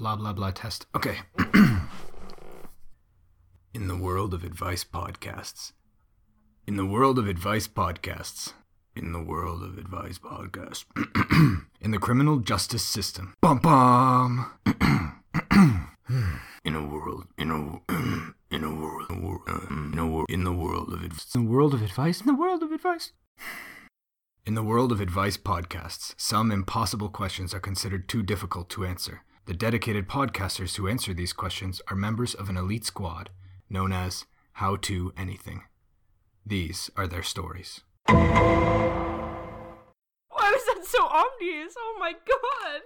Blah blah blah test. Okay. In the world of advice podcasts. In the world of advice podcasts. In the world of advice podcasts. in the criminal justice system. Bum bum. in a world. In a. In a world. In a world. In a world. In the world of advice. In the world of advice. In the world of advice. In the world of advice podcasts, some impossible questions are considered too difficult to answer. The dedicated podcasters who answer these questions are members of an elite squad known as How to Anything. These are their stories. Why was that so obvious? Oh my god.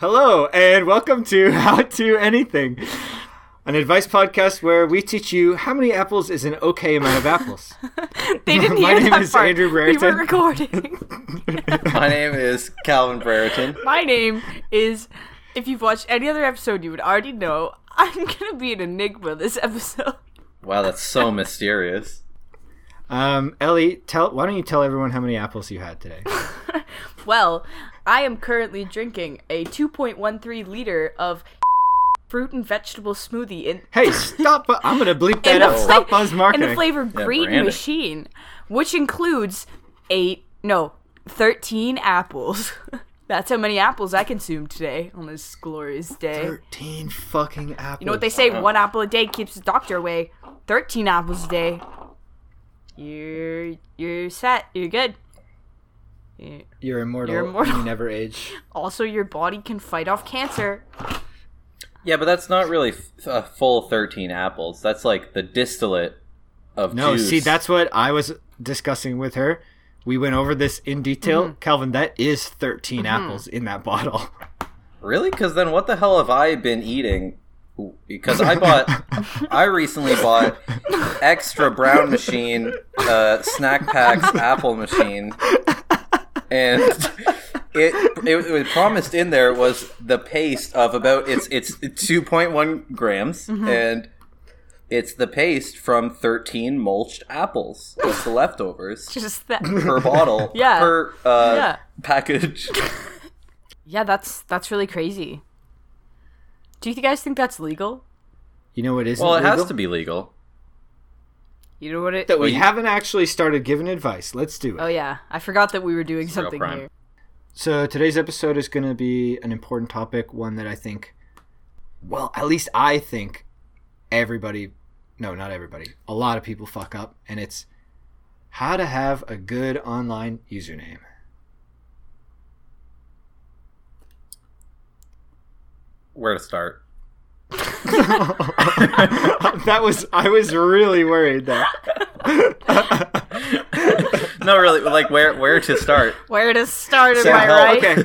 Hello, and welcome to How to Anything, an advice podcast where we teach you how many apples is an okay amount of apples. They didn't My hear name that is part. Andrew We were recording. My name is Calvin Brereton. My name is. If you've watched any other episode, you would already know I'm gonna be an enigma this episode. Wow, that's so mysterious. Um, Ellie, tell why don't you tell everyone how many apples you had today? Well, I am currently drinking a 2.13 liter of fruit and vegetable smoothie in Hey, stop! bu- I'm gonna bleep that out. the, Stop fla- buzz in marketing. the flavor Green branding. Machine, which includes eight, no, 13 apples. That's how many apples I consumed today on this glorious day. Thirteen fucking apples. You know what they say? Uh-huh. One apple a day keeps the doctor away. 13 apples a day. You're you're set. You're good. You're immortal. You're immortal. You never age. Also, your body can fight off cancer. Yeah, but that's not really f- a full 13 apples. That's like the distillate of No, juice. see, that's what I was discussing with her. We went over this in detail. Mm-hmm. Calvin, that is 13 apples in that bottle. Really? Because then what the hell have I been eating? Because I bought, I recently bought extra brown machine, uh, snack packs apple machine, and it, it it promised in there was the paste of about it's it's two point one grams, Mm-hmm. and it's the paste from thirteen mulched apples. That's the leftovers Just that. per bottle, Yeah. per uh, Yeah. package. Yeah, that's that's really crazy. Do you guys think that's legal? You know what isn't Well, it has to be legal. You know what it? That we Well, you- haven't actually started giving advice. Let's do it. Oh yeah, I forgot that we were doing It's something crime. here. So today's episode is going to be an important topic, one that I think, well, at least I think everybody, no, not everybody, a lot of people fuck up, and it's how to have a good online username. Where to start? that was I was really worried there. no, really, like where where to start? Where to start? Am So, I right? okay.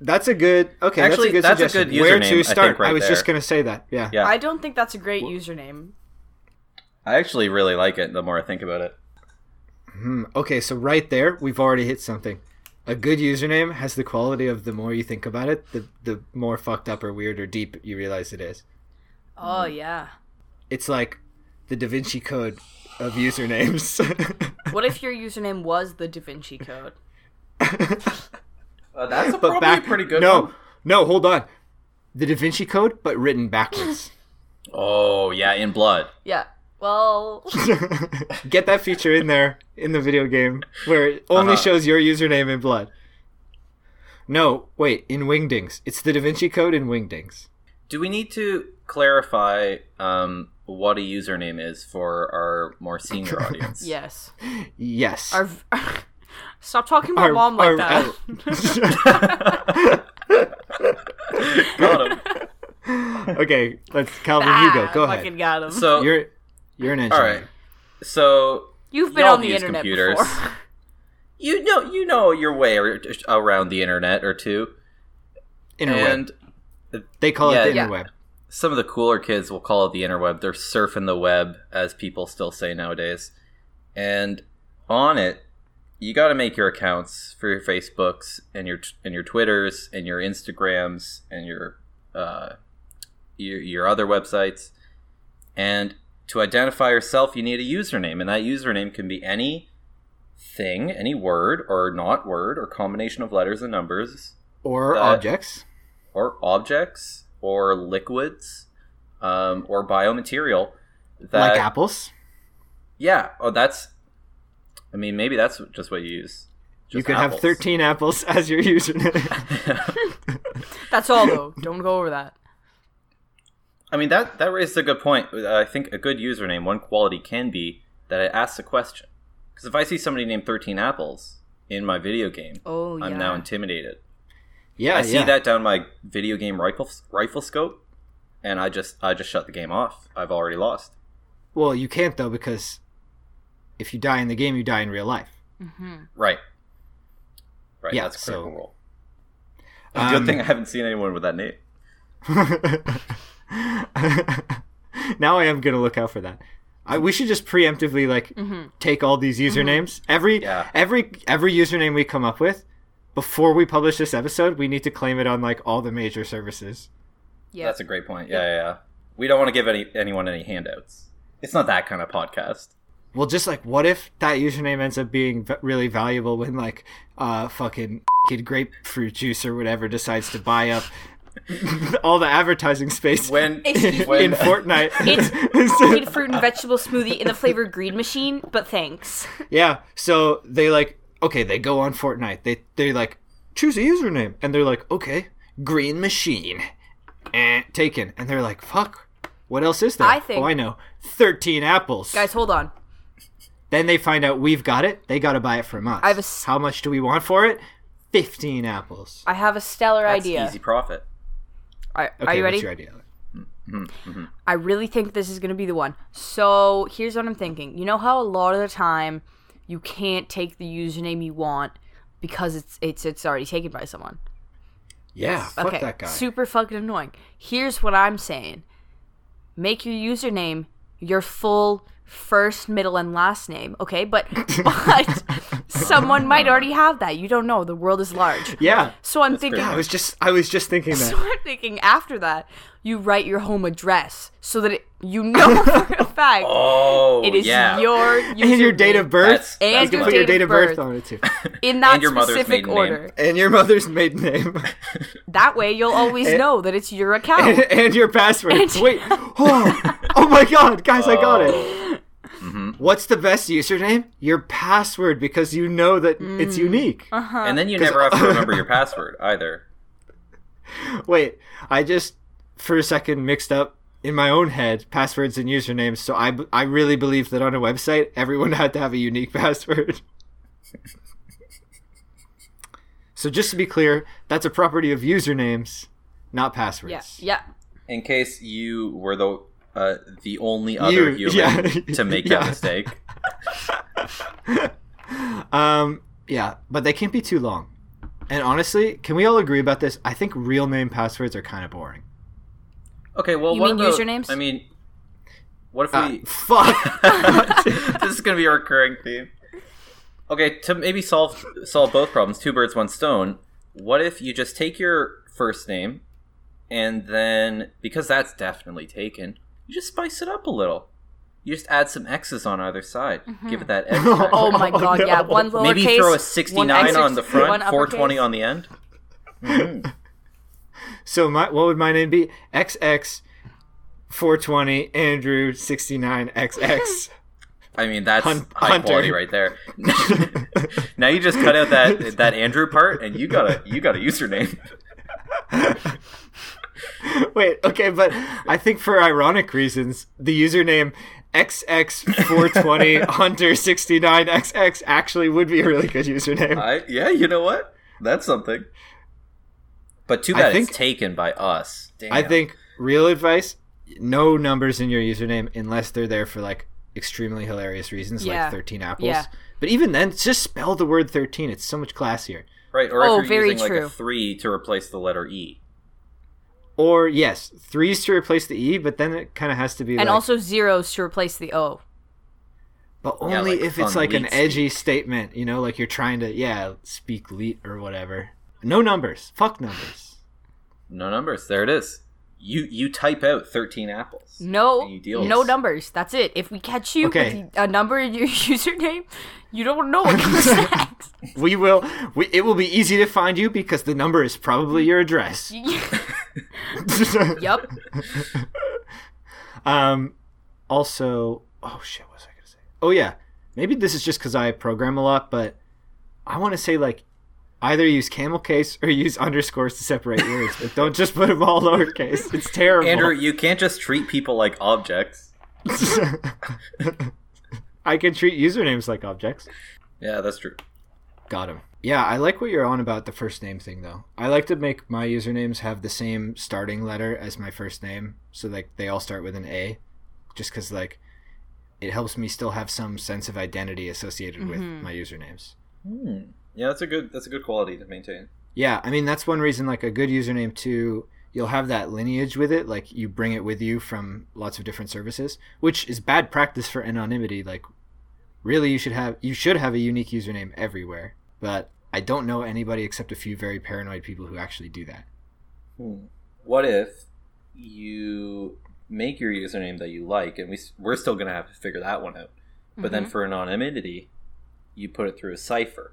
That's a good okay. Actually, that's that's a a good good. Where username, to I start? think, right I was just gonna say that. Yeah. Yeah, I don't think that's a great username. I actually really like it. The more I think about it, Hmm, okay, so right there, we've already hit something. A good username has the quality of the more you think about it, the the more fucked up or weird or deep you realize it is. Oh yeah. It's like the Da Vinci Code of usernames. What if your username was the Da Vinci Code? uh, that's a but probably back pretty good. No, one. no, hold on. The Da Vinci Code, but written backwards. Oh yeah, in blood. Yeah. Well, Get that feature in there in the video game where it only Uh-huh. shows your username in blood. No, wait, in Wingdings. It's the Da Vinci Code in Wingdings. Do we need to clarify um, what a username is for our more senior audience? yes. Yes. Our, stop talking about Our- mom like our- that. Got him. okay, let's Calvin. you go. Ah, Go fucking ahead. got him. So You're you're an all engineer. right. So You've been on the internet computers. before. you know you know your way around the internet or two, Interweb. and they call yeah, it the yeah. Some of the cooler kids will call it the interweb. They're surfing the web, as people still say nowadays. And on it, you got to make your accounts for your Facebooks and your and your Twitters and your Instagrams and your uh, your, your other websites. And to identify yourself, you need a username, and that username can be any thing, any word or not word or combination of letters and numbers Or That- objects. or objects or liquids um, or biomaterial that like apples. yeah oh that's i mean maybe that's just what you use you Just could have 13 apples as your username. That's all though. Don't go over that. I mean that that raises a good point. I think a good username, one quality can be that it asks a question. Because if I see somebody named Thirteen Apples in my video game, Oh I'm yeah. now intimidated. Yeah, I see yeah. that down my video game rifle rifle scope, and I just I just shut the game off. I've already lost. Well, you can't though because if you die in the game, you die in real life. Mm-hmm. Right. Right. Yeah, that's a critical so- role. It's a Um, good thing I haven't seen anyone with that name. now I am gonna look out for that. I, we should just preemptively like mm-hmm. take all these mm-hmm. usernames. Every Yeah. every every username we come up with before we publish this episode, we need to claim it on like all the major services. Yeah. That's a great point. Yeah, yeah, yeah. We don't want to give any anyone any handouts. It's not that kind of podcast. Well, just like what if that username ends up being v- really valuable when like uh fucking kid grapefruit juice or whatever decides to buy up all the advertising space When Excuse when in Fortnite. It's Green fruit and vegetable smoothie in the flavor green machine, but thanks. Yeah. So they like okay, they go on Fortnite. They they like choose a username, and they're like okay, Green Machine, eh, taken, and they're like fuck. What else is there? I think- Oh, I know. Thirteen apples. Guys, hold on. Then they find out we've got it. They got to buy it from us. I have a s- How much do we want for it? Fifteen apples. I have a stellar that's idea. easy profit. All right, Okay, are you ready? What's your idea? I really think this is going to be the one. So here's what I'm thinking. You know how a lot of the time you can't take the username you want because it's it's it's already taken by someone. Yeah. Fuck okay, that guy. super fucking annoying. Here's what I'm saying: make your username your full first, middle, and last name. Okay, but but someone might already have that. You don't know. The world is large. yeah. So I'm thinking. I was just I was just thinking So. I'm thinking after that, you write your home address so that it, you know for a fact Oh, it is yeah. your And your date of birth. That's- And you that's can your put your date date of of birth birth. on it too. in that and your specific maiden name. order. and your mother's maiden name. That way, you'll always know that it's your account. and, and your password. And- Wait, oh, oh my god, guys, I got it. Oh. What's the best username? Your password, because you know that it's Mm. unique. Uh-huh. and then you never have to remember your password either. Wait, I just for a second mixed up in my own head passwords and usernames. So I, I really believe that on a website everyone had to have a unique password. so just to be clear, that's a property of usernames, not passwords. yeah, yeah. In case you were the uh, the only other You- human yeah. to make Yeah. that mistake. Um, yeah, but they can't be too long. And honestly, can we all agree about this? I think real name passwords are kind of boring. Okay, well, You what mean about, usernames? I mean, what if Uh, we? fuck. this is gonna be a recurring theme. Okay, to maybe solve solve both problems, two birds, one stone. What if you just take your first name, and then because that's definitely taken, you just spice it up a little. You just add some X's on either side. Give it that X. Mm-hmm. Oh my Oh, god, no. yeah. One lowercase. Maybe throw a 69 on the front, 420 uppercase. on the end. Mhm. so my what would my name be? XX 420 Andrew 69 XX. I mean, that's Hun- high Hunter. quality right there. now you just cut out that that Andrew part, and you got a you got a username. Wait, okay, but I think for ironic reasons, the username XX420 Hunter 69XX actually would be a really good username. I yeah, you know what? That's something. But too I bad think- it's taken by us. Damn. I think real advice: no numbers in your username unless they're there for like extremely hilarious reasons, Yeah. like thirteen apples. Yeah. But even then, just spell the word thirteen. It's so much classier. right. Or Oh, if you're very using like a three to replace the letter E. Or yes, threes to replace the e, but then it kind of has to be And like, also zeros to replace the O. but Yeah, only like if it's like an leet edgy statement. You know, like you're trying to yeah speak leet or whatever. No numbers. Fuck numbers. No numbers. There it is. You you type out thirteen apples. No, And deal no with- numbers. That's it. If we catch you Okay. with a number in your username, you don't know what comes next. we will. We, it will be easy to find you because the number is probably your address. yup. Um. Also, oh shit, what was I gonna say? Oh yeah, maybe this is just because I program a lot, but I want to say like either use camel case or use underscores to separate words, but don't just put them all lowercase. It's terrible. Andrew, you can't just treat people like objects. I can treat usernames like objects. Yeah, that's true. Got him. Yeah, I like what you're on about the first name thing, though. I like to make my usernames have the same starting letter as my first name, so like they all start with an A, just because like it helps me still have some sense of identity associated with my usernames. Hmm. Yeah, that's a good that's a good quality to maintain. Yeah, I mean that's one reason like a good username too. You'll have that lineage with it, like you bring it with you from lots of different services, which is bad practice for anonymity. Like, really, you should have you should have a unique username everywhere. But I don't know anybody except a few very paranoid people who actually do that. Hmm. What if you make your username that you like, and we we're still gonna have to figure that one out. But then for anonymity, you put it through a cipher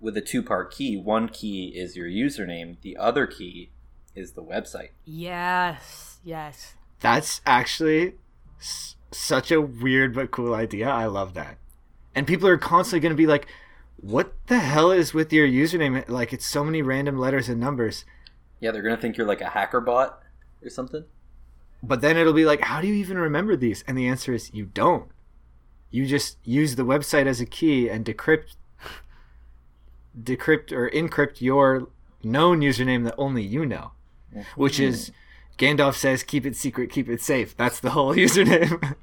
with a two-part key. One key is your username. The other key is the website. Yes. Yes. That's actually s- such a weird but cool idea. I love that. And people are constantly going to be like, "What the hell is with your username? Like, it's so many random letters and numbers." Yeah, they're gonna think you're like a hacker bot or something. But then it'll be like, "How do you even remember these?" And the answer is, you don't. You just use the website as a key and decrypt, decrypt or encrypt your known username that only you know, mm-hmm. which is Gandalf says, "Keep it secret, keep it safe." That's the whole username.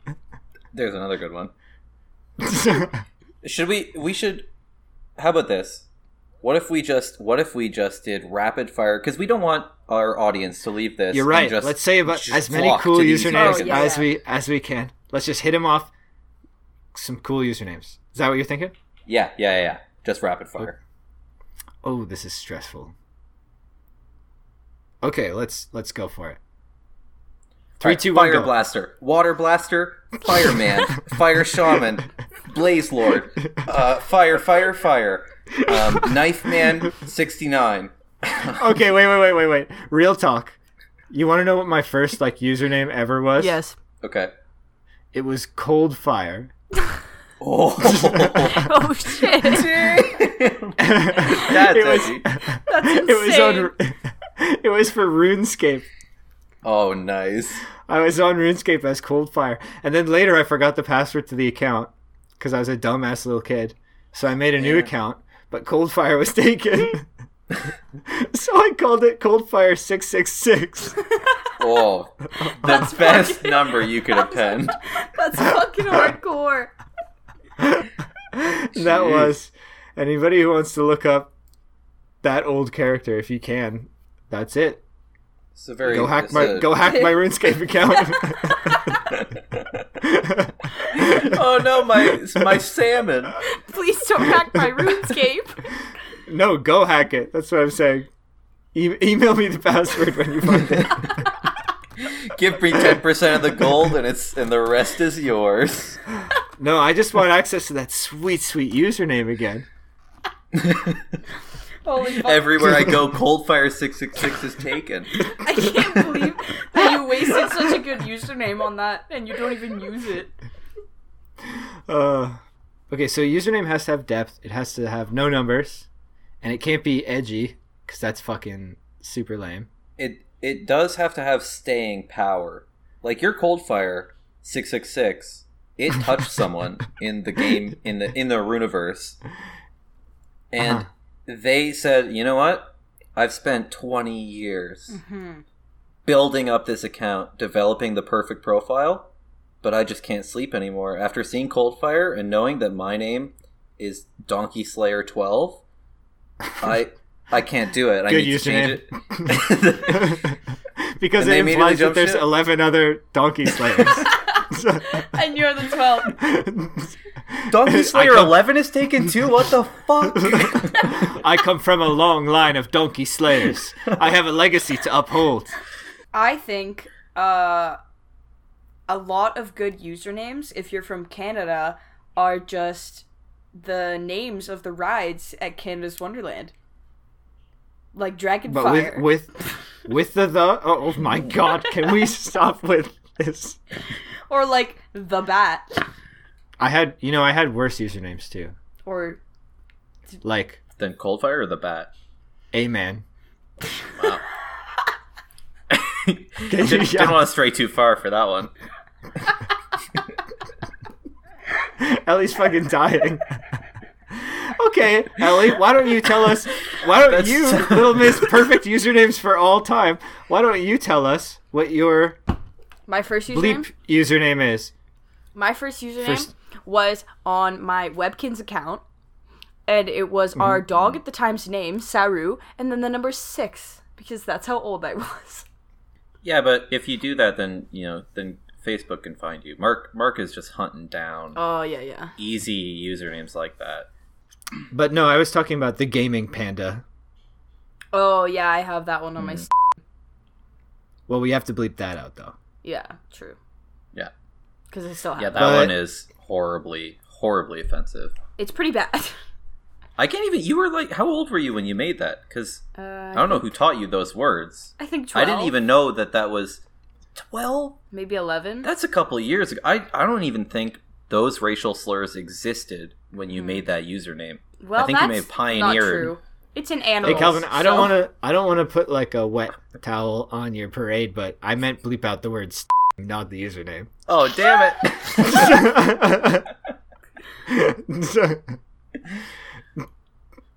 There's another good one. Should we? We should. How about this? What if we just? What if we just did rapid fire? Because we don't want our audience to leave this. You're and right. just- Let's say about as many cool usernames Oh, yeah. as we as we can. Let's just hit them off. Some cool usernames. Is that what you're thinking? Yeah, yeah, yeah, yeah. Just rapid fire. Oh, oh this is stressful. Okay, let's let's go for it. Three, Alright, two, one, Fire go. blaster, water blaster, fireman, fire shaman, blaze lord, uh, fire, fire, fire, um, knife man, sixty nine. Okay, wait, wait, wait, wait, wait. Real talk. You want to know what my first like username ever was? Yes. Okay. It was Cold Fire. Oh, Oh shit. that's it was, edgy. That's it was on. It was for RuneScape. Oh, nice. I was on RuneScape as Coldfire, and then later I forgot the password to the account because I was a dumbass little kid. So I made a new account, but Coldfire was taken. so I called it Coldfire six six six. Oh, That's the best number you could have penned. That's fucking hardcore. That was anybody who wants to look up that old character, if you can. That's it. It's a very Go hack my a- go hack my RuneScape account. oh no, my my salmon. Please don't hack my RuneScape. no, go hack it. That's what I'm saying. E- email me the password when you find it. Give me ten percent of the gold, and it's and the rest is yours. No, I just want access to that sweet, sweet username again. Holy. Everywhere I go, Coldfire six six six is taken. I can't believe that you wasted such a good username on that and you don't even use it. Uh, okay, so username has to have depth. It has to have no numbers, and it can't be edgy because that's fucking super lame. It it does have to have staying power. Like your Coldfire six six six, it touched someone in the game in the in the Runiverse, and Uh-huh. they said, "You know what? I've spent twenty years Hmm. building up this account, developing the perfect profile, but I just can't sleep anymore after seeing Coldfire and knowing that my name is Donkey Slayer twelve. I I can't do it. I Good need to change username. it." because And it implies that jump there's ship? 11 other donkey slayers. And you're the 12th. Donkey Slayer come- 11 is taken too? What the fuck? I come from a long line of donkey slayers. I have a legacy to uphold. I think uh, a lot of good usernames, if you're from Canada, are just the names of the rides at Canada's Wonderland. Like Dragon But Fire. with with with the the oh my god, can we stop with this? or like the Bat. I had you know I had worse usernames too, Or like Then Coldfire or the Bat? Amen. Wow. didn't, didn't want to stray too far for that one. Ellie's fucking dying. okay, Ellie, why don't you tell us? Why don't That's- you, Little Miss Perfect usernames for all time? Why don't you tell us what your my first username. bleep username is? My first username First- was on my Webkinz account, and it was Mm-hmm. our dog at the time's name, Saru, and then the number six because that's how old I was. Yeah, but if you do that, then you know, then Facebook can find you. Mark Mark is just hunting down Oh yeah, yeah. easy usernames like that. But no, I was talking about the gaming panda. Oh yeah, I have that one on my. Mm-hmm. s Well, we have to bleep that out though. Yeah, true. Yeah, Because I still have. yeah, that But- one is horribly, horribly offensive. It's pretty bad. I can't even. You were like, how old were you when you made that? Because Uh, I don't know who taught you those words. I think 12. I didn't even know that that was twelve. Maybe eleven. That's a couple years ago. I I don't even think those racial slurs existed when you hmm. made that username. well, I think you may that's have pioneered. Not true. It's an animal. Hey Calvin, I don't so- want to. I don't want to put like a wet towel on your parade, but I meant bleep out the word, not the username. Oh damn it!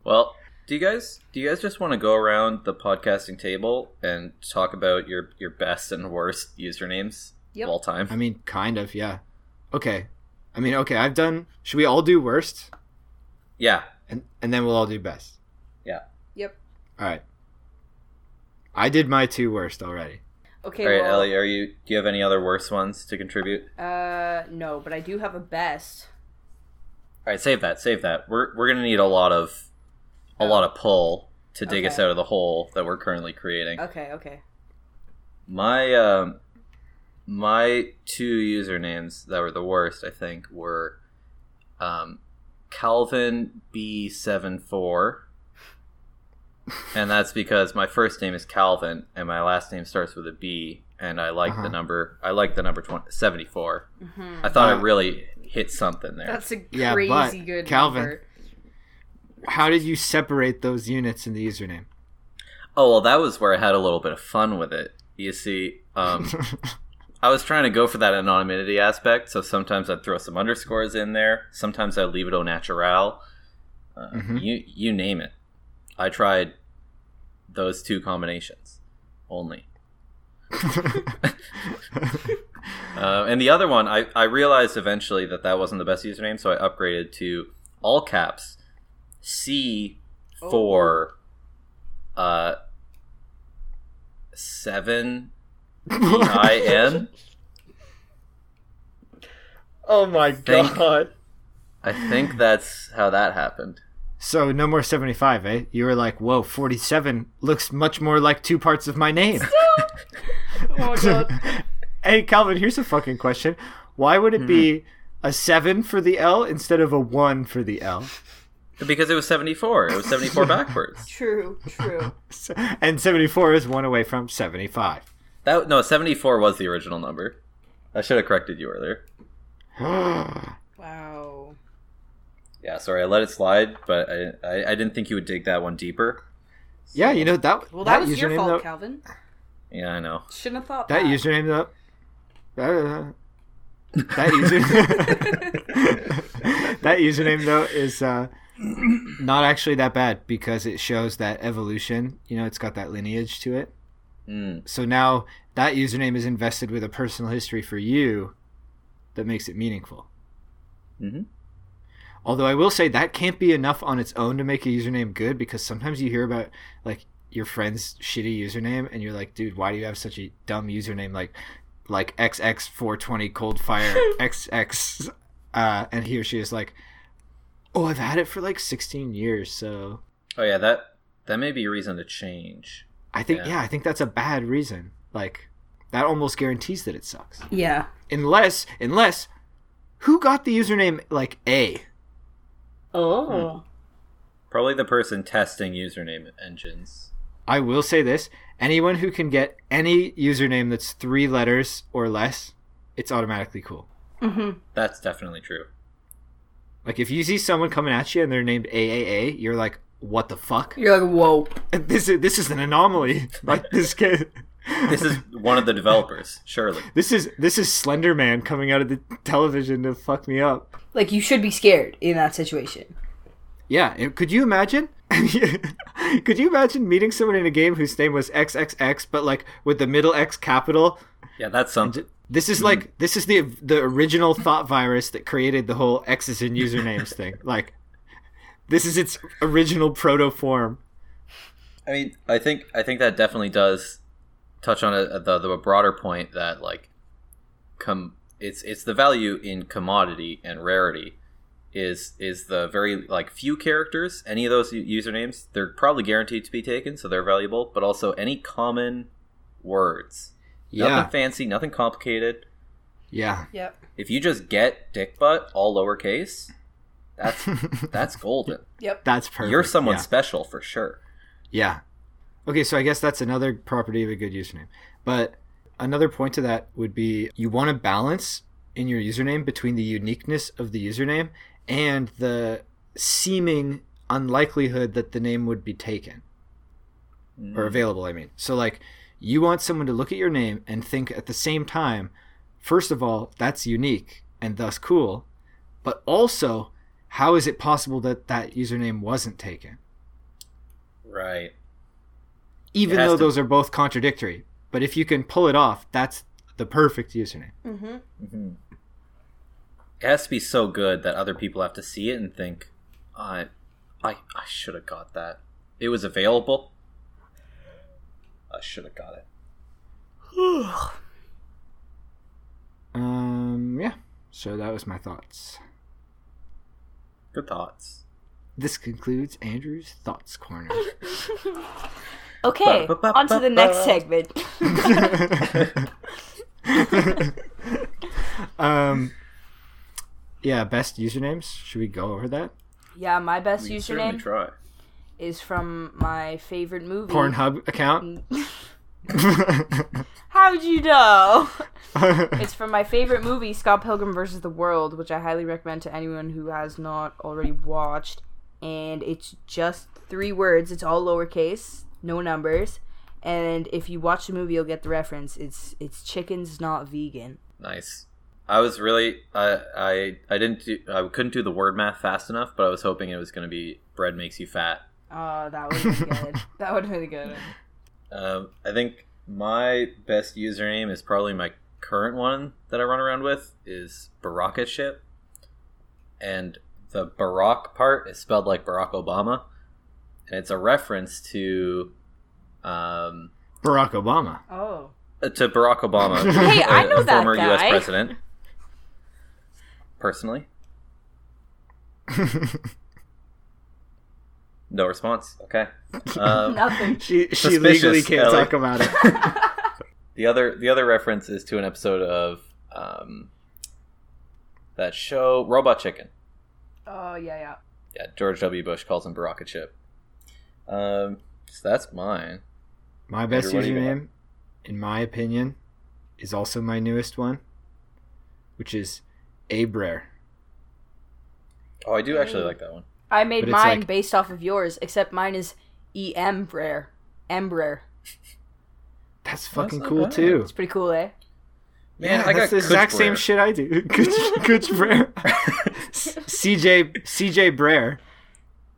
Well, do you guys do you guys just want to go around the podcasting table and talk about your your best and worst usernames Yep. of all time? I mean, kind of, yeah. Okay. I mean, okay. I've done. Should we all do worst, yeah, and and then we'll all do best? yeah. Yep. All right. I did my two worst already. Okay. All right, well, Ellie, are you? Do you have any other worse ones to contribute? Uh, no, but I do have a best. All right, save that. Save that. We're we're gonna need a lot of a lot of pull to dig us out of the hole that we're currently creating. Okay. Okay. My um, my two usernames that were the worst, I think, were um, Calvin B 74 and that's because my first name is Calvin and my last name starts with a B, and I like Uh-huh. the number. I like the number 20, 74. hmm I thought I Uh, really hit something there. That's a Yeah, crazy but, good Calvin. number. How did you separate those units in the username? Oh well, that was where I had a little bit of fun with it. You see, um, I was trying to go for that anonymity aspect, so sometimes I'd throw some underscores in there. Sometimes I'd leave it au naturel. Uh, Mhm. You you name it. I tried those two combinations only. Uh, and the other one, I, I realized eventually that that wasn't the best username, so I upgraded to all caps C for uh seven E I N. oh my Think- god. I think that's how that happened. So no more 75, eh? You were like, whoa, 47 looks much more like two parts of my name. Oh my god. hey, Calvin, here's a fucking question. Why would it be a 7 for the L instead of a 1 for the L? Because it was seventy four. It was seventy four backwards. True. True. And 74 is one away from 75. That no, seventy four was the original number. I should have corrected you earlier. Wow. Yeah, sorry, I let it slide, but I I, I didn't think you would dig that one deeper. yeah, you know, that, Well, that, was your username, fault, though, Calvin. Yeah, I know. Shouldn't have thought That that. username, though. Uh, that username. that username though is uh, not actually that bad because it shows that evolution. You know, it's got that lineage to it. Mm. So now that username is invested with a personal history for you that makes it meaningful. hmm Although I will say that can't be enough on its own to make a username good because sometimes you hear about like your friend's shitty username and you're like, dude, why do you have such a dumb username like like XX420 cold fire XX uh and he or she is like, "Oh, I've had it for like 16 years, so Oh yeah, that that may be a reason to change. I think Yeah. yeah, I think that's a bad reason. Like that almost guarantees that it sucks. Yeah. Unless unless who got the username like A? Oh. Probably the person testing username engines. I will say this: anyone who can get any username that's three letters or less, it's automatically cool. Mm-hmm. That's definitely true. Like if you see someone coming at you and they're named AAA, you're like, "What the fuck? You're like, whoa. This is this is an anomaly." Like this kid. This is one of the developers, surely. This is this is Slender Man coming out of the television to fuck me up. Like, you should be scared in that situation. Yeah, it- could you imagine? could you imagine meeting someone in a game whose name was XXX, but like with the middle X capital? Yeah, that's something. This is like mm-hmm. this is the the original thought virus that created the whole X's and usernames thing. Like, this is its original proto form. I mean, I think I think that definitely does touch on a, the the broader point that like, com it's it's the value in commodity and rarity is is the very like few characters. Any of those usernames, they're probably guaranteed to be taken, so they're valuable. But also any common words, Yeah, nothing fancy, nothing complicated. yeah. Yep. If you just get dick butt all lowercase, that's that's golden. Yep. That's perfect. You're someone Yeah. special for sure. Yeah. Okay, so I guess that's another property of a good username. But another point to that would be you want to balance in your username between the uniqueness of the username and the seeming unlikelihood that the name would be taken or mm. available, I mean. So like you want someone to look at your name and think at the same time, first of all, that's unique and thus cool, but also how is it possible that that username wasn't taken? Right. even though to- those are both contradictory. But if you can pull it off, that's the perfect username. Mm-hmm. It has to be so good that other people have to see it and think, I, I, I should have got that. It was available. I should have got it. Um, yeah. So that was my thoughts. Good thoughts. This concludes Andrew's Thoughts Corner. Okay, on to the next segment. um, yeah, best usernames. Should we go over that? yeah, my best We can certainly username try. Is from my favorite movie. Pornhub account. How'd you know? it's from my favorite movie, Scott Pilgrim vs. the World, which I highly recommend to anyone who has not already watched. And it's just three words. It's all lowercase, no numbers. And if you watch the movie, you'll get the reference. It's it's chickens not vegan. Nice. I was really I I I didn't do I couldn't do the word math fast enough, but I was hoping it was going to be bread makes you fat. Oh, that would be good. that would be good. Um, I think my best username is probably my current one that I run around with is Baraka Ship, and the Barack part is spelled like Barack Obama, and it's a reference to um, Barack Obama. Oh. uh, to Barack Obama, Hey, I a- know a that former U.S. president. Personally, no response. Okay. Um, Nothing. She she Suspicious, legally can't Ellie. talk about it. The other the other reference is to an episode of um, that show Robot Chicken. Oh yeah, yeah. Yeah, George W. Bush calls him Baraka Chip. Um, so that's mine. My best Andrew, what do you got? username, in my opinion, is also my newest one, which is Abrer. Oh, I do actually like that one. I made mine like- based off of yours, except mine is E M Brer. Embraer. That's fucking not cool bad. too. It's pretty cool, eh? Man, yeah, I that's got the exact same Kuchbrer. shit I do. Kuch, Kuch Brer. CJ CJ Brer.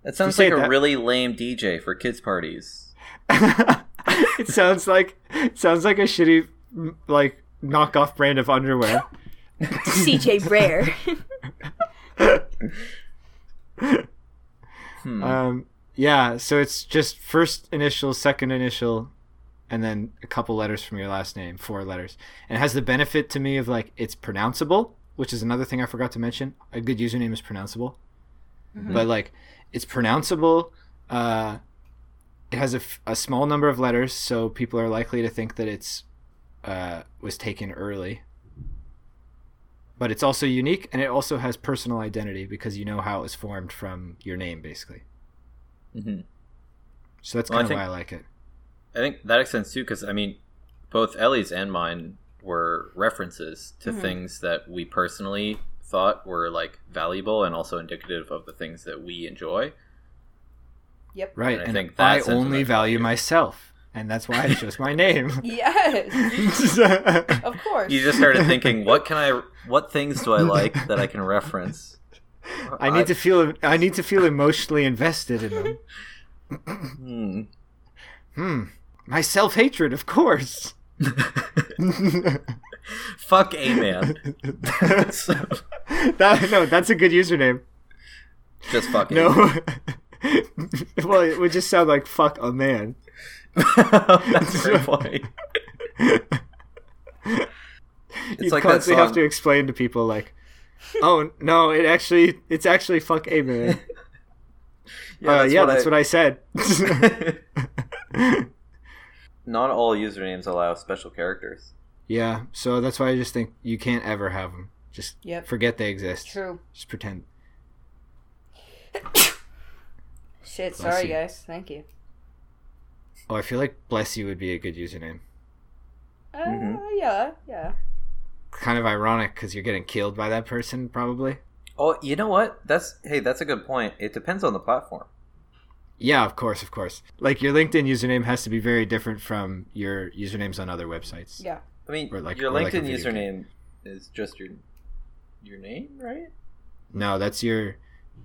That sounds like a that- really lame DJ for kids parties. it sounds like it sounds like a shitty like knockoff brand of underwear. CJ Brer. Hmm. Um, yeah, so it's just first initial, second initial, and then a couple letters from your last name, four letters. And it has the benefit to me of like it's pronounceable, which is another thing I forgot to mention. A good username is pronounceable, but like it's pronounceable. Uh, it has a, f- a small number of letters, so people are likely to think that it's uh, was taken early. But it's also unique and it also has personal identity because you know how it was formed from your name, basically. hmm So that's Well, kind of why I like it. I think that extends too, because I mean, both Ellie's and mine were references to Mhm. things that we personally thought were like valuable and also indicative of the things that we enjoy. Yep. Right, And I and, think I only value myself, and that's why I chose my name. Yes. Of course. You just started thinking, what can I, what things do I like that I can reference? I need to feel I need to feel emotionally invested in them. Hmm. Hmm. My self hatred, of course. Fuck a man. that, no, that's a good username. Just fucking. No. well, it would just sound like fuck a man. That's so funny. you like constantly have to explain to people like, oh no, it actually it's actually fuck a man. Yeah, uh, yeah, that's what I said. Not all usernames allow special characters. yeah, so that's why I just think you can't ever have them. Just Yep. forget they exist. True. Just pretend. Shit. Bless Sorry, you. guys. Thank you. Oh, I feel like bless you would be a good username. Uh, Mhm. Yeah. Yeah. Kind of ironic because you're getting killed by that person, probably. Oh, you know what? That's hey, that's a good point. It depends on the platform. Yeah, of course, of course. Like your LinkedIn username has to be very different from your usernames on other websites. Yeah. I mean, Or like- your or like a LinkedIn game. username is just your your name, right? No, that's your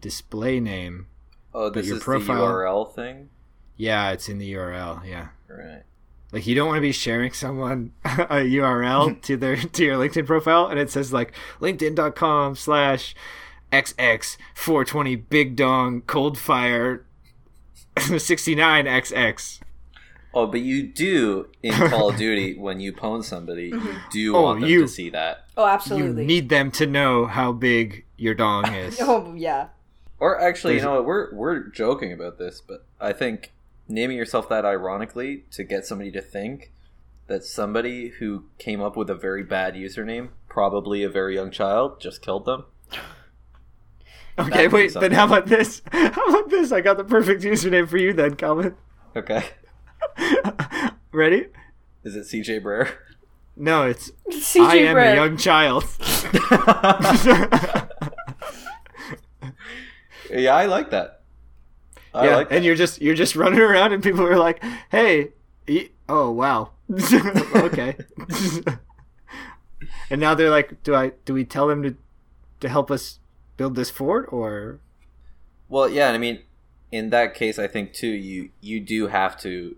display name. Oh, But this your is profile- the URL thing, Yeah, it's in the URL. Yeah. right? Like you don't want to be sharing someone a URL to their to your LinkedIn profile and it says like LinkedIn.com slash XX four twenty big dong cold fire sixty nine XX. Oh, but you do in Call of Duty when you pwn somebody, you mm-hmm. do Oh, want them you- to see that. Oh, absolutely. You need them to know how big your dong is. Oh, yeah. Or actually, you know what? We're we're joking about this, but I think naming yourself that ironically to get somebody to think that somebody who came up with a very bad username, probably a very young child, just killed them. Okay, That wait, means then how about this? How about this? I got the perfect username for you then, Calvin. Okay, Ready? is it CJ Brer? No, it's CJ I am Brett. a young child. yeah, I like that. I yeah, like and you're just you're just running around, and people are like, "Hey, e- oh wow, okay." and now they're like, "Do I do we tell them to to help us build this fort or?" Well, yeah, and I mean, in that case, I think too, you you do have to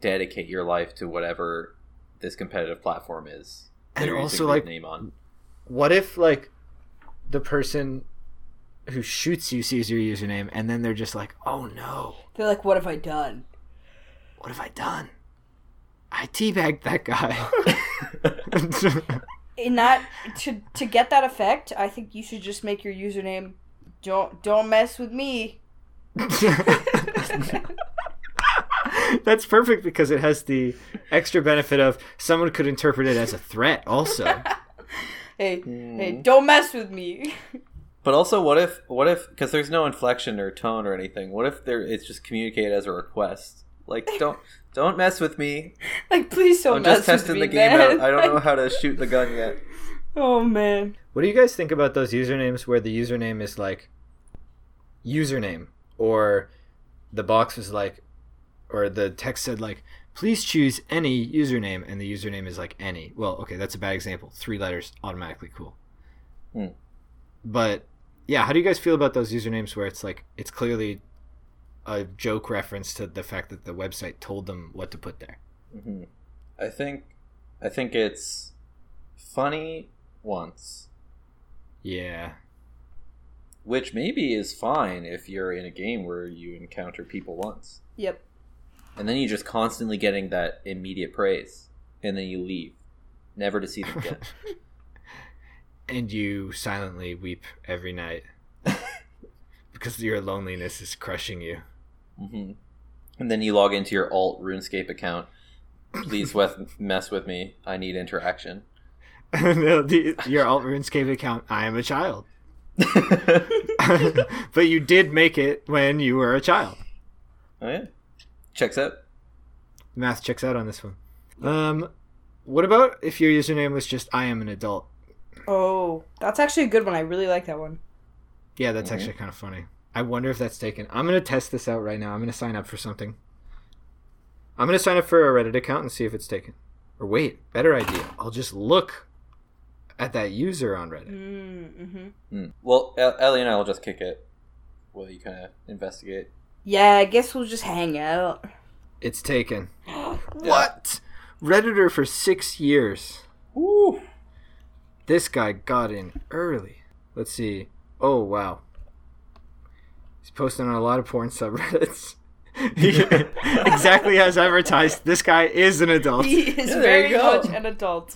dedicate your life to whatever this competitive platform is. And also, like- name on. What if like the person who shoots you sees your username, and then they're just like, "Oh no, They're like, what have I done? what have I done? I teabagged that guy." In that to to get that effect, I think you should just make your username don't don't mess with me. That's perfect because it has the extra benefit of someone could interpret it as a threat also. Hey, Hmm. hey, don't mess with me. But also, what if what if because there's no inflection or tone or anything? What if there it's just communicated as a request? Like don't don't mess with me. like, please don't I'm mess just testing with the game man. out. I don't know how to shoot the gun yet. Oh man. What do you guys think about those usernames where the username is like username or the box was like or the text said like please choose any username and the username is like any. Well, okay, that's a bad example. Three letters automatically cool. Hmm. But yeah, how do you guys feel about those usernames where it's like it's clearly a joke reference to the fact that the website told them what to put there? hmm I think I think it's funny once, Yeah. which maybe is fine if you're in a game where you encounter people once, Yep. and then you're just constantly getting that immediate praise, and then you leave, never to see them again. and you silently weep every night because your loneliness is crushing you. hmm And then you log into your alt RuneScape account. Please with, mess with me. I need interaction. No, the- your alt RuneScape account. I am a child, but you did make it when you were a child. Oh yeah, checks out. Math checks out on this one. Um, what about if your username was just I am an adult? Oh, that's actually a good one. I really like that one. Yeah, that's actually kind of funny. I wonder if that's taken. I'm gonna test this out right now. I'm gonna sign up for something. I'm gonna sign up for a Reddit account and see if it's taken. Or wait, better idea. I'll just look at that user on Reddit. Mm-hmm. Mm. Well, Ellie and I will just kick it while you kind of investigate. Yeah, I guess we'll just hang out. It's taken. What? Redditor for six years. Woo! This guy got in early. Let's see. Oh wow. He's posting on a lot of porn subreddits. Exactly as advertised. This guy is an adult. He is there very much an adult.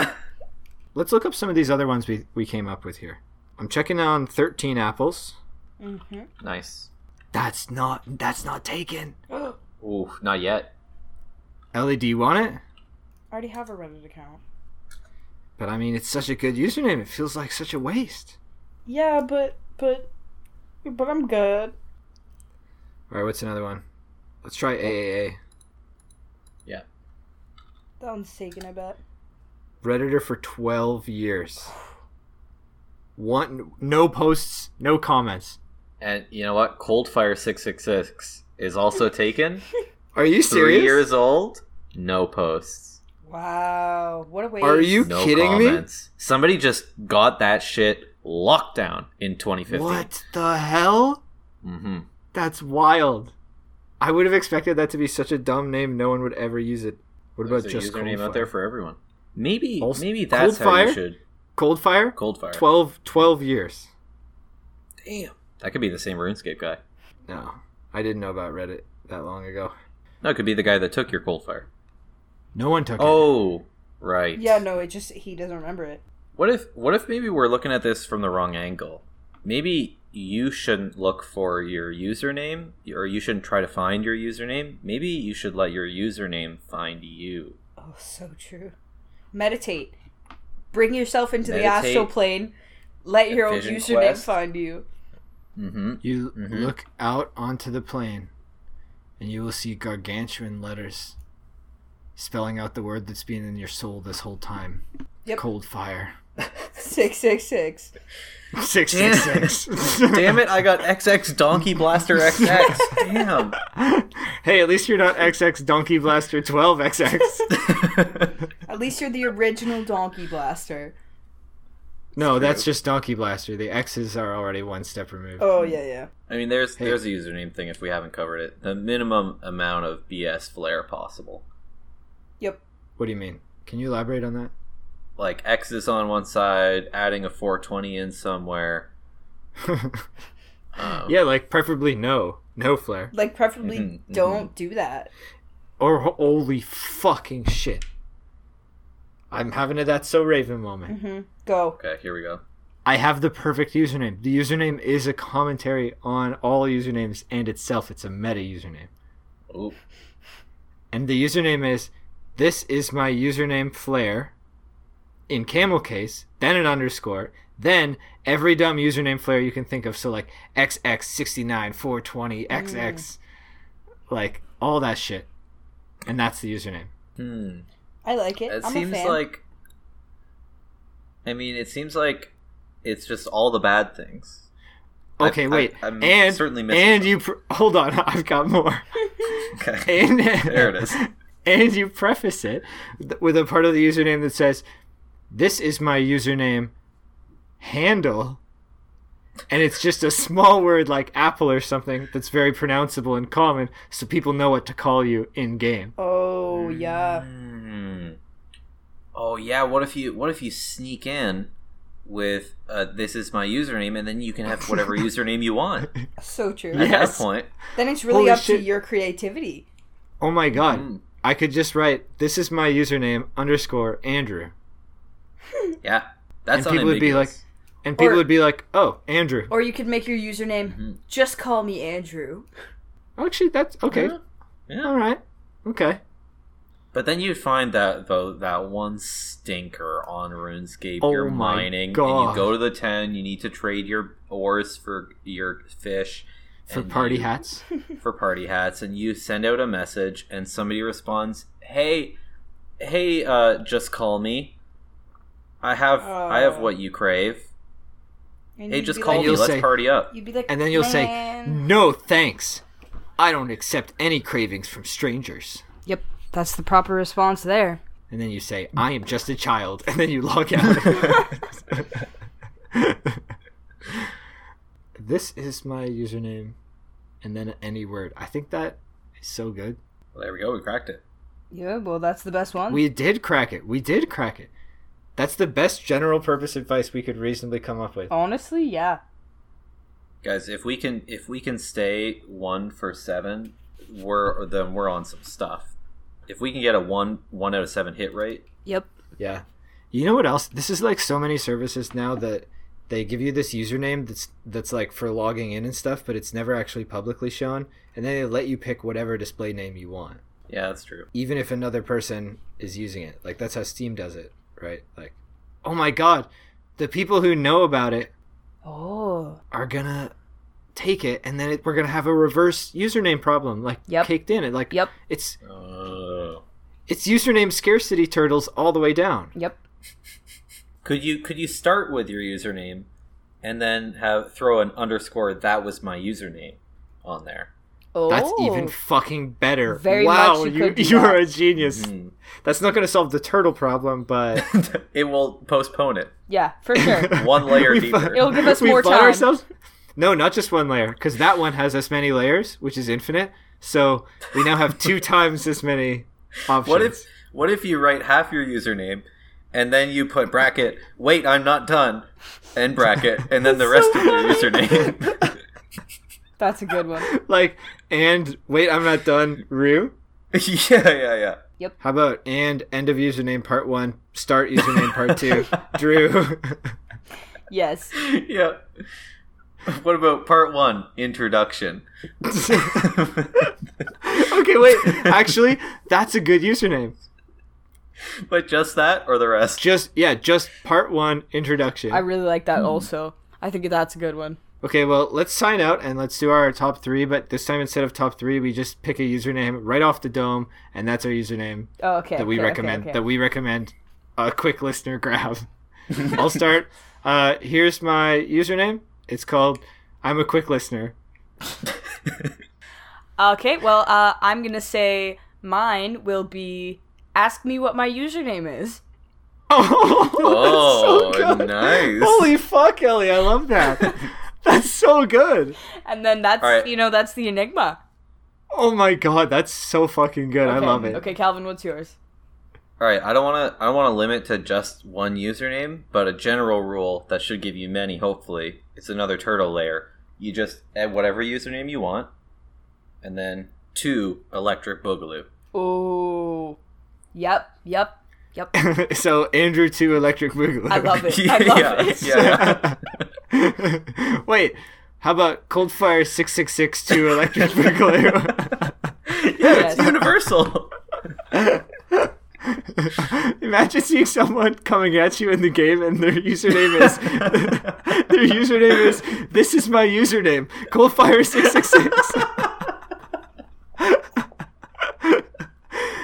Let's look up some of these other ones we, we came up with here. I'm checking on 13 apples. mm-hmm. Nice. That's not that's not taken. Ooh, not yet. Ellie, do you want it? I already have a Reddit account. But I mean, it's such a good username. It feels like such a waste. Yeah, but but but I'm good. All right, what's another one? Let's try AAA. Yeah. That one's taken, I bet. Redditor for 12 years. One no posts, no comments. And you know what? Coldfire six six six is also taken. Are you serious? Three serious? years old. No posts. Wow, what a waste. Are you No kidding comments. Somebody just got that shit locked down in 2015. What the hell? Mm-hmm. That's wild. I would have expected that to be such a dumb name. No one would ever use it. What There's about a just username Coldfire? out there for everyone. Maybe Also- maybe that's how Coldfire? you should. Coldfire? Coldfire. 12, 12 years. Damn. That could be the same RuneScape guy. No, I didn't know about Reddit that long ago. No, it could be the guy that took your Coldfire. No one took it. Oh, right. Yeah, no, it just he doesn't remember it. What if what if maybe we're looking at this from the wrong angle? Maybe you shouldn't look for your username or you shouldn't try to find your username. Maybe you should let your username find you. Oh, so true. Meditate. Bring yourself into the Meditate. astral plane. Let your own username quest. find you. Mm-hmm. You Mhm. look out onto the plane, and you will see gargantuan letters spelling out the word that's been in your soul this whole time. Yep. Cold fire. Six six six. Six Damn. six six. Damn it, I got XX Donkey Blaster XX. Damn. hey, at least you're not XX Donkey Blaster 12 XX. At least you're the original Donkey Blaster. no, that's just Donkey Blaster. The X's are already one step removed. Oh yeah, yeah. I mean, there's Hey. there's a username thing if we haven't covered it. The minimum amount of BS flair possible. Yep. What do you mean? Can you elaborate on that? Like X is on one side, adding a 420 in somewhere. Um, yeah, like preferably no. No flare. Like preferably Mhm, mhm. don't do that. Or holy fucking shit. I'm having a That's So Raven moment. hmm Go. Okay, here we go. I have the perfect username. The username is a commentary on all usernames and itself. It's a meta username. Ooh. And the username is this is my username Flair in camel case, then an underscore, then every dumb username Flair you can think of. So like XX69, 420, XX, like all that shit. And that's the username. Hmm. I like it. It I'm seems a fan. like. I mean, it seems like it's just all the bad things. Okay, I- wait. I'm and certainly missing and you pr- hold on, I've got more. Okay. and There it is. And you preface it with a part of the username that says, "This is my username handle." And it's just a small word like apple or something that's very pronounceable and common, so people know what to call you in game. oh yeah. Hmm. Oh yeah. What if you What if you sneak in with uh, "This is my username" and then you can have whatever username you want. So true. At Yes. that point, Then it's really Holy up shit. to your creativity. Oh my god! Mm. I could just write, "This is my username underscore Andrew," yeah, that's And people would be like, and people Or- would be like, "Oh, Andrew." Or you could make your username Mhm. just call me Andrew. Actually, that's okay. Yeah. Yeah. All right. Okay. But then you'd find that though that one stinker on RuneScape. Oh you're my mining, and you go to the town. You need to trade your ores for your fish For party you- hats. for party hats, and you send out a message, and somebody responds, "Hey, hey, uh, just call me. I have I have what you crave. And Hey, just call like- me. You'll Let's say- party up." You'd be like, And then you'll say, No thanks. I don't accept any cravings from strangers. Yep, that's the proper response there. And then you say, I am just a child. And then you log out. this is my username. And then any word. I think that is so good. Well, there we go. We cracked it. Yeah, well, that's the best one. We did crack it. We did crack it. That's the best general purpose advice we could reasonably come up with. Honestly, yeah. guys if we can if we can stay one for seven we're then we're on some stuff if we can get a one one out of seven hit rate Yep. Yeah. You know what else? This is like so many services now that they give you this username that's that's like for logging in and stuff, but it's never actually publicly shown, and then they let you pick whatever display name you want, yeah that's true even if another person is using it. Like that's how Steam does it, right? Like, oh my god, the people who know about it Oh. are gonna take it, and then it, we're gonna have a reverse username problem, like Yep. caked in it. Like, Yep. it's oh it's username scarcity turtles all the way down. Yep. Could you could you start with your username and then have throw an underscore that was my username on there Oh. That's even fucking better. Very wow, much you, you, you are a genius. Hmm. That's not going to solve the turtle problem, but it will postpone it Yeah, for sure. one layer deeper fu- It'll give us we more fought time. Ourselves? No, not just one layer, because that one has as many layers, which is infinite. So we now have two times as many options. what if what if you write half your username and then you put bracket wait i'm not done and bracket and then the rest of your username That's a good one. like and wait, I'm not done. Rue. yeah yeah yeah Yep. How about and end of username part one, start username part two, Drew. Yes. yeah. What about part one, introduction? okay, wait. Actually, that's a good username. but just that or the rest? Just yeah, just part one introduction. I really like that also. I think that's a good one. Okay, well, let's sign out and let's do our top three. But this time, instead of top three, we just pick a username right off the dome, and that's our username Oh, okay. that we okay, okay, recommend. okay. That we recommend a quick listener grab. I'll start. Uh, here's my username. It's called "I'm a quick listener." Okay, well, uh, I'm gonna say mine will be ask me what my username is. Oh, that's Oh, nice. Holy fuck, Ellie! I love that. that's so good. And then that's All right. you know, that's the enigma. Oh my god, that's so fucking good. I love it. Okay, Calvin, what's yours? All right, I don't want to. I don't want to limit to just one username, but a general rule that should give you many. Hopefully, it's another turtle layer. You just add whatever username you want, and then two electric boogaloo. Oh, yep, yep, yep. so Andrew two Electric Boogaloo. I love it. I love yeah, it. yeah, yeah. Wait, how about Coldfire six six six two Electric Boogaloo? yeah, it's universal. Imagine seeing someone coming at you in the game and their username is their username is this is my username Coldfire six six six.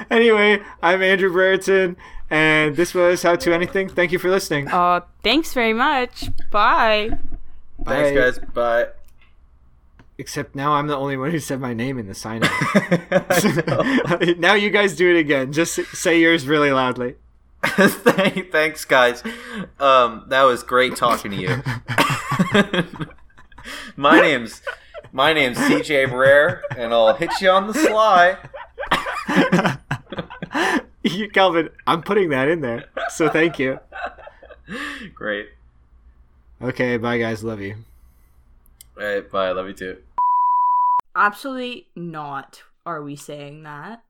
Anyway, I'm Andrew Brereton, and this was How to Anything. Thank you for listening. Uh, thanks very much. Bye. Thanks, Bye. guys. Bye. Except now I'm the only one who said my name in the sign up. now you guys do it again. Just say yours really loudly. Thanks, guys. Um, that was great talking to you. my name's my name's CJ Brer, and I'll hit you on the sly. You- Calvin, I'm putting that in there. So thank you. Great. Okay, bye guys. Love you. All right, bye. Love you too. Absolutely not. Are we saying that?